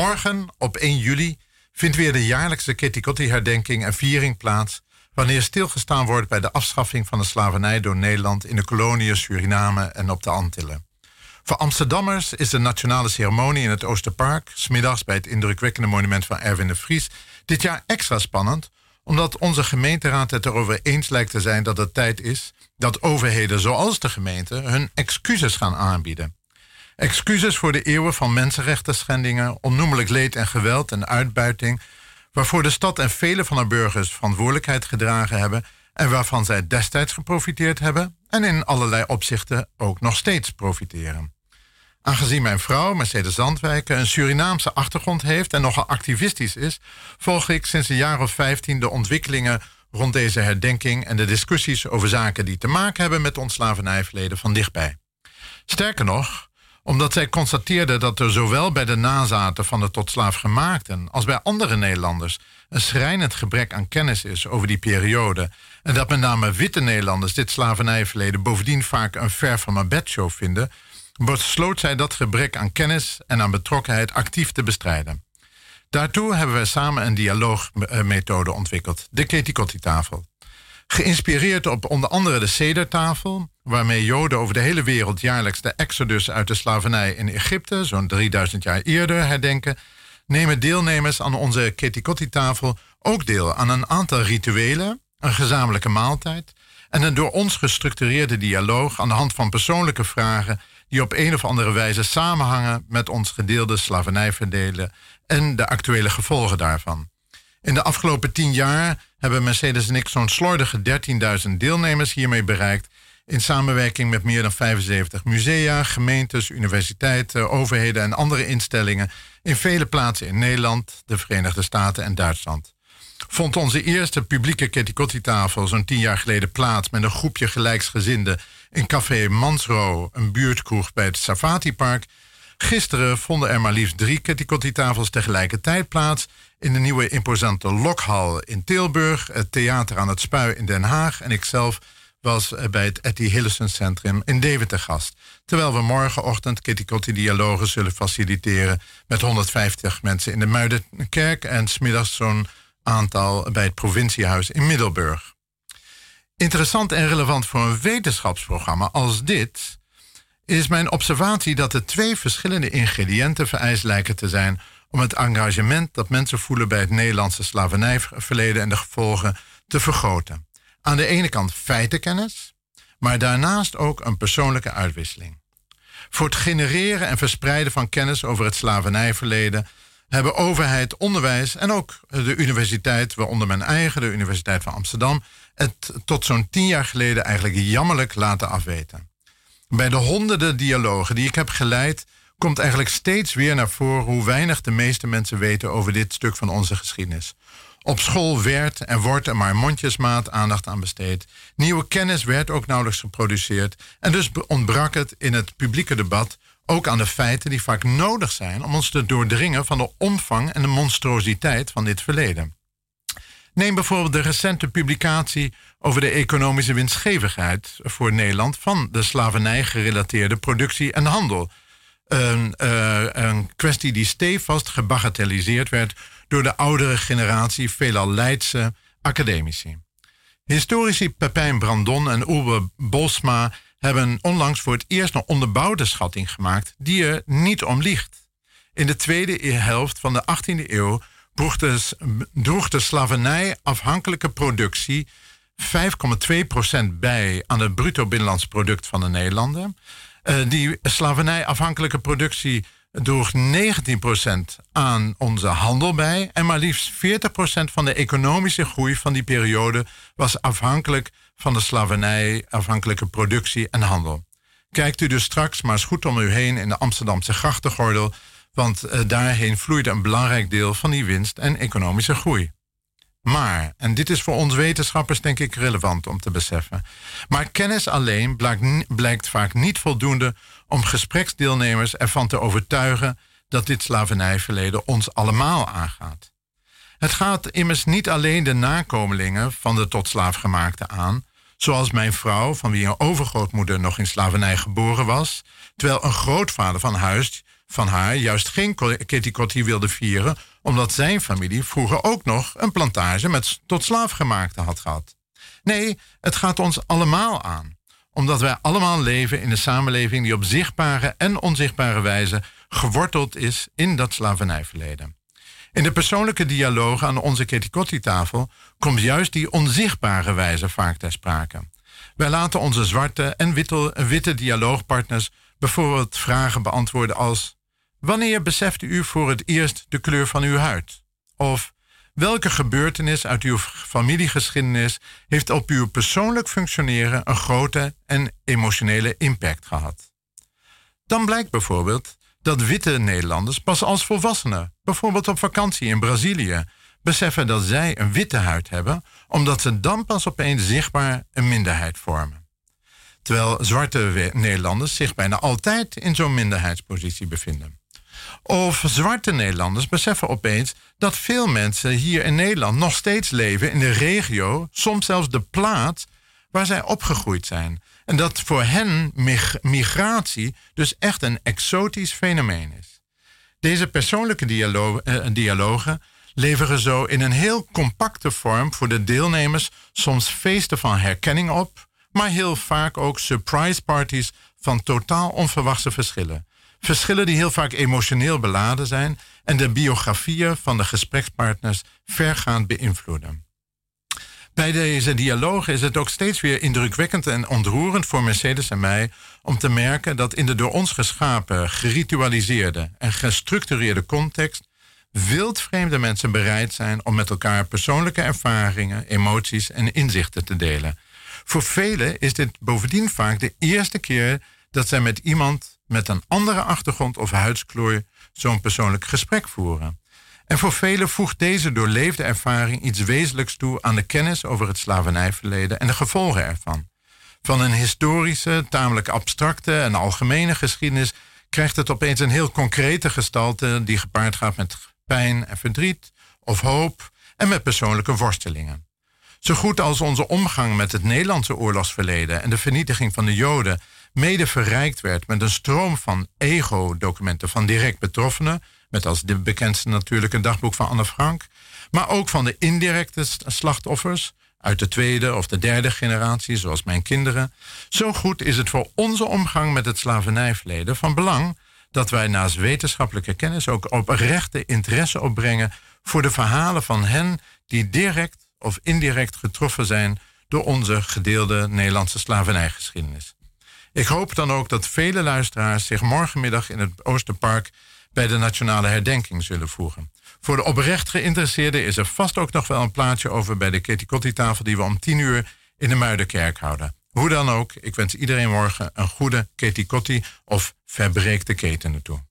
Morgen, op 1 juli, vindt weer de jaarlijkse Ketikotti-herdenking en viering plaats... wanneer stilgestaan wordt bij de afschaffing van de slavernij door Nederland... in de koloniën Suriname en op de Antillen. Voor Amsterdammers is de nationale ceremonie in het Oosterpark... smiddags bij het indrukwekkende monument van Erwin de Vries... dit jaar extra spannend, omdat onze gemeenteraad het erover eens lijkt te zijn... dat het tijd is dat overheden zoals de gemeente hun excuses gaan aanbieden... Excuses voor de eeuwen van mensenrechten schendingen, onnoemelijk leed en geweld en uitbuiting, waarvoor de stad en vele van haar burgers verantwoordelijkheid gedragen hebben en waarvan zij destijds geprofiteerd hebben en in allerlei opzichten ook nog steeds profiteren. Aangezien mijn vrouw, Mercedes Zandwijken, een Surinaamse achtergrond heeft en nogal activistisch is, volg ik sinds een jaar of vijftien de ontwikkelingen rond deze herdenking en de discussies over zaken die te maken hebben met ons slavernijverleden van dichtbij. Sterker nog, omdat zij constateerde dat er zowel bij de nazaten van de tot slaaf gemaakten als bij andere Nederlanders een schrijnend gebrek aan kennis is over die periode en dat met name witte Nederlanders dit slavernijverleden bovendien vaak een ver van mijn bedshow vinden, besloot zij dat gebrek aan kennis en aan betrokkenheid actief te bestrijden. Daartoe hebben wij samen een dialoogmethode ontwikkeld, de Ketikotti-tafel. Geïnspireerd op onder andere de Sedertafel, waarmee Joden over de hele wereld jaarlijks de exodus uit de slavernij in Egypte, zo'n 3000 jaar eerder, herdenken, nemen deelnemers aan onze Ketikotti-tafel ook deel aan een aantal rituelen, een gezamenlijke maaltijd en een door ons gestructureerde dialoog aan de hand van persoonlijke vragen die op een of andere wijze samenhangen met ons gedeelde slavernijverdelen en de actuele gevolgen daarvan. In de afgelopen tien jaar hebben Mercedes en ik zo'n slordige 13.000 deelnemers hiermee bereikt. In samenwerking met meer dan 75 musea, gemeentes, universiteiten, overheden en andere instellingen in vele plaatsen in Nederland, de Verenigde Staten en Duitsland. Vond onze eerste publieke Ketikotti-tafel zo'n tien jaar geleden plaats met een groepje gelijksgezinden in Café Mansro, een buurtkroeg bij het Safati-park. Gisteren vonden er maar liefst drie Ketikotti-tafels tegelijkertijd plaats in de nieuwe imposante Lokhal in Tilburg, het Theater aan het Spui in Den Haag en ikzelf was bij het Etty Hillison Centrum in Deventer gast. Terwijl we morgenochtend Kitty Dialogen zullen faciliteren met 150 mensen in de Muidenkerk en smiddags zo'n aantal bij het provinciehuis in Middelburg. Interessant en relevant voor een wetenschapsprogramma als dit is mijn observatie dat er twee verschillende ingrediënten vereist lijken te zijn om het engagement dat mensen voelen bij het Nederlandse slavernijverleden en de gevolgen te vergroten. Aan de ene kant feitenkennis, maar daarnaast ook een persoonlijke uitwisseling. Voor het genereren en verspreiden van kennis over het slavernijverleden hebben overheid, onderwijs en ook de universiteit, waaronder mijn eigen, de Universiteit van Amsterdam, het tot zo'n tien jaar geleden eigenlijk jammerlijk laten afweten. Bij de honderden dialogen die ik heb geleid, komt eigenlijk steeds weer naar voren hoe weinig de meeste mensen weten over dit stuk van onze geschiedenis. Op school werd en wordt er maar mondjesmaat aandacht aan besteed. Nieuwe kennis werd ook nauwelijks geproduceerd. En dus ontbrak het in het publieke debat ook aan de feiten die vaak nodig zijn om ons te doordringen van de omvang en de monstruositeit van dit verleden. Neem bijvoorbeeld de recente publicatie over de economische winstgevigheid voor Nederland van de slavernij gerelateerde productie en handel een, uh, een kwestie die stevast gebagatelliseerd werd door de oudere generatie veelal Leidse academici. Historici Pepijn Brandon en Uwe Bosma hebben onlangs voor het eerst een onderbouwde schatting gemaakt die er niet om liegt. In de tweede helft van de 18e eeuw droeg de, slavernij afhankelijke productie 5,2% bij aan het bruto binnenlands product van de Nederlander. Uh, die slavernijafhankelijke productie droeg 19% aan onze handel bij. En maar liefst 40% van de economische groei van die periode was afhankelijk van de slavernijafhankelijke productie en handel. Kijkt u dus straks maar eens goed om u heen in de Amsterdamse grachtengordel, want uh, daarheen vloeide een belangrijk deel van die winst en economische groei. Maar, en dit is voor ons wetenschappers denk ik relevant om te beseffen, maar kennis alleen blijkt, vaak niet voldoende om gespreksdeelnemers ervan te overtuigen dat dit slavernijverleden ons allemaal aangaat. Het gaat immers niet alleen de nakomelingen van de tot slaafgemaakte aan, zoals mijn vrouw, van wie een overgrootmoeder nog in slavernij geboren was, terwijl een grootvader van huis van haar juist geen Ketikotti wilde vieren, omdat zijn familie vroeger ook nog een plantage met tot slaafgemaakte had gehad. Nee, het gaat ons allemaal aan, omdat wij allemaal leven in een samenleving die op zichtbare en onzichtbare wijze geworteld is in dat slavernijverleden. In de persoonlijke dialoog aan onze Ketikotti-tafel komt juist die onzichtbare wijze vaak ter sprake. Wij laten onze zwarte en witte dialoogpartners bijvoorbeeld vragen beantwoorden als: Wanneer besefte u voor het eerst de kleur van uw huid? Of welke gebeurtenis uit uw familiegeschiedenis heeft op uw persoonlijk functioneren een grote en emotionele impact gehad? Dan blijkt bijvoorbeeld dat witte Nederlanders pas als volwassenen, bijvoorbeeld op vakantie in Brazilië, beseffen dat zij een witte huid hebben, omdat ze dan pas opeens zichtbaar een minderheid vormen. Terwijl zwarte Nederlanders zich bijna altijd in zo'n minderheidspositie bevinden. Of zwarte Nederlanders beseffen opeens dat veel mensen hier in Nederland nog steeds leven in de regio, soms zelfs de plaats waar zij opgegroeid zijn. En dat voor hen migratie dus echt een exotisch fenomeen is. Deze persoonlijke eh, dialogen leveren zo in een heel compacte vorm voor de deelnemers soms feesten van herkenning op, maar heel vaak ook surprise parties van totaal onverwachte verschillen. Verschillen die heel vaak emotioneel beladen zijn en de biografieën van de gesprekspartners vergaand beïnvloeden. Bij deze dialoog is het ook steeds weer indrukwekkend en ontroerend voor Mercedes en mij om te merken dat in de door ons geschapen, geritualiseerde en gestructureerde context wildvreemde mensen bereid zijn om met elkaar persoonlijke ervaringen, emoties en inzichten te delen. Voor velen is dit bovendien vaak de eerste keer dat zij met iemand met een andere achtergrond of huidskleur zo'n persoonlijk gesprek voeren. En voor velen voegt deze doorleefde ervaring iets wezenlijks toe aan de kennis over het slavernijverleden en de gevolgen ervan. Van een historische, tamelijk abstracte en algemene geschiedenis krijgt het opeens een heel concrete gestalte die gepaard gaat met pijn en verdriet of hoop en met persoonlijke worstelingen. Zo goed als onze omgang met het Nederlandse oorlogsverleden en de vernietiging van de Joden mede verrijkt werd met een stroom van ego-documenten van direct betroffenen, met als de bekendste natuurlijk een dagboek van Anne Frank, maar ook van de indirecte slachtoffers uit de tweede of de derde generatie, zoals mijn kinderen. Zo goed is het voor onze omgang met het slavernijverleden van belang dat wij naast wetenschappelijke kennis ook oprechte interesse opbrengen voor de verhalen van hen die direct of indirect getroffen zijn door onze gedeelde Nederlandse slavernijgeschiedenis. Ik hoop dan ook dat vele luisteraars zich morgenmiddag in het Oosterpark bij de nationale herdenking zullen voegen. Voor de oprecht geïnteresseerden is er vast ook nog wel een plaatje over bij de Ketikotti-tafel die we om tien uur in de Muidenkerk houden. Hoe dan ook, ik wens iedereen morgen een goede Ketikotti of verbreekte keten toe.